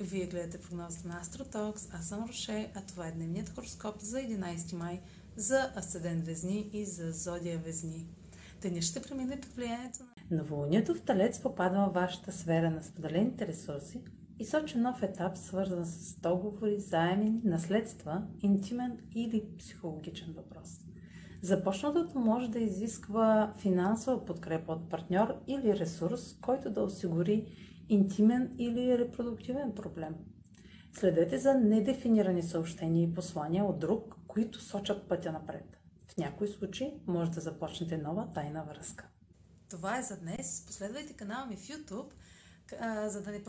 Вие гледате прогнозата на Astrotalks, аз съм Роше, а това е дневният хороскоп за 11 май за Асцедент Везни и за Зодия Везни. Деня ще премине под влиянието на... Новолунието в Талец попада във вашата сфера на споделените ресурси и сочи нов етап, свързан с договори, заеми, наследства, интимен или психологичен въпрос. Започнатото може да изисква финансова подкрепа от партньор или ресурс, който да осигури интимен или репродуктивен проблем. Следете за недефинирани съобщения и послания от друг, които сочат пътя напред. В някои случаи може да започнете нова тайна връзка. Това е за днес. Последвайте канала ми в YouTube, за да не...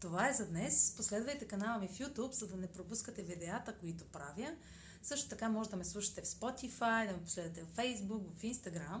Това е за днес. Последвайте канала ми в YouTube, за да не пропускате видеята, които правя. Също така може да ме слушате в Spotify, да ме последвате в Facebook, в Instagram.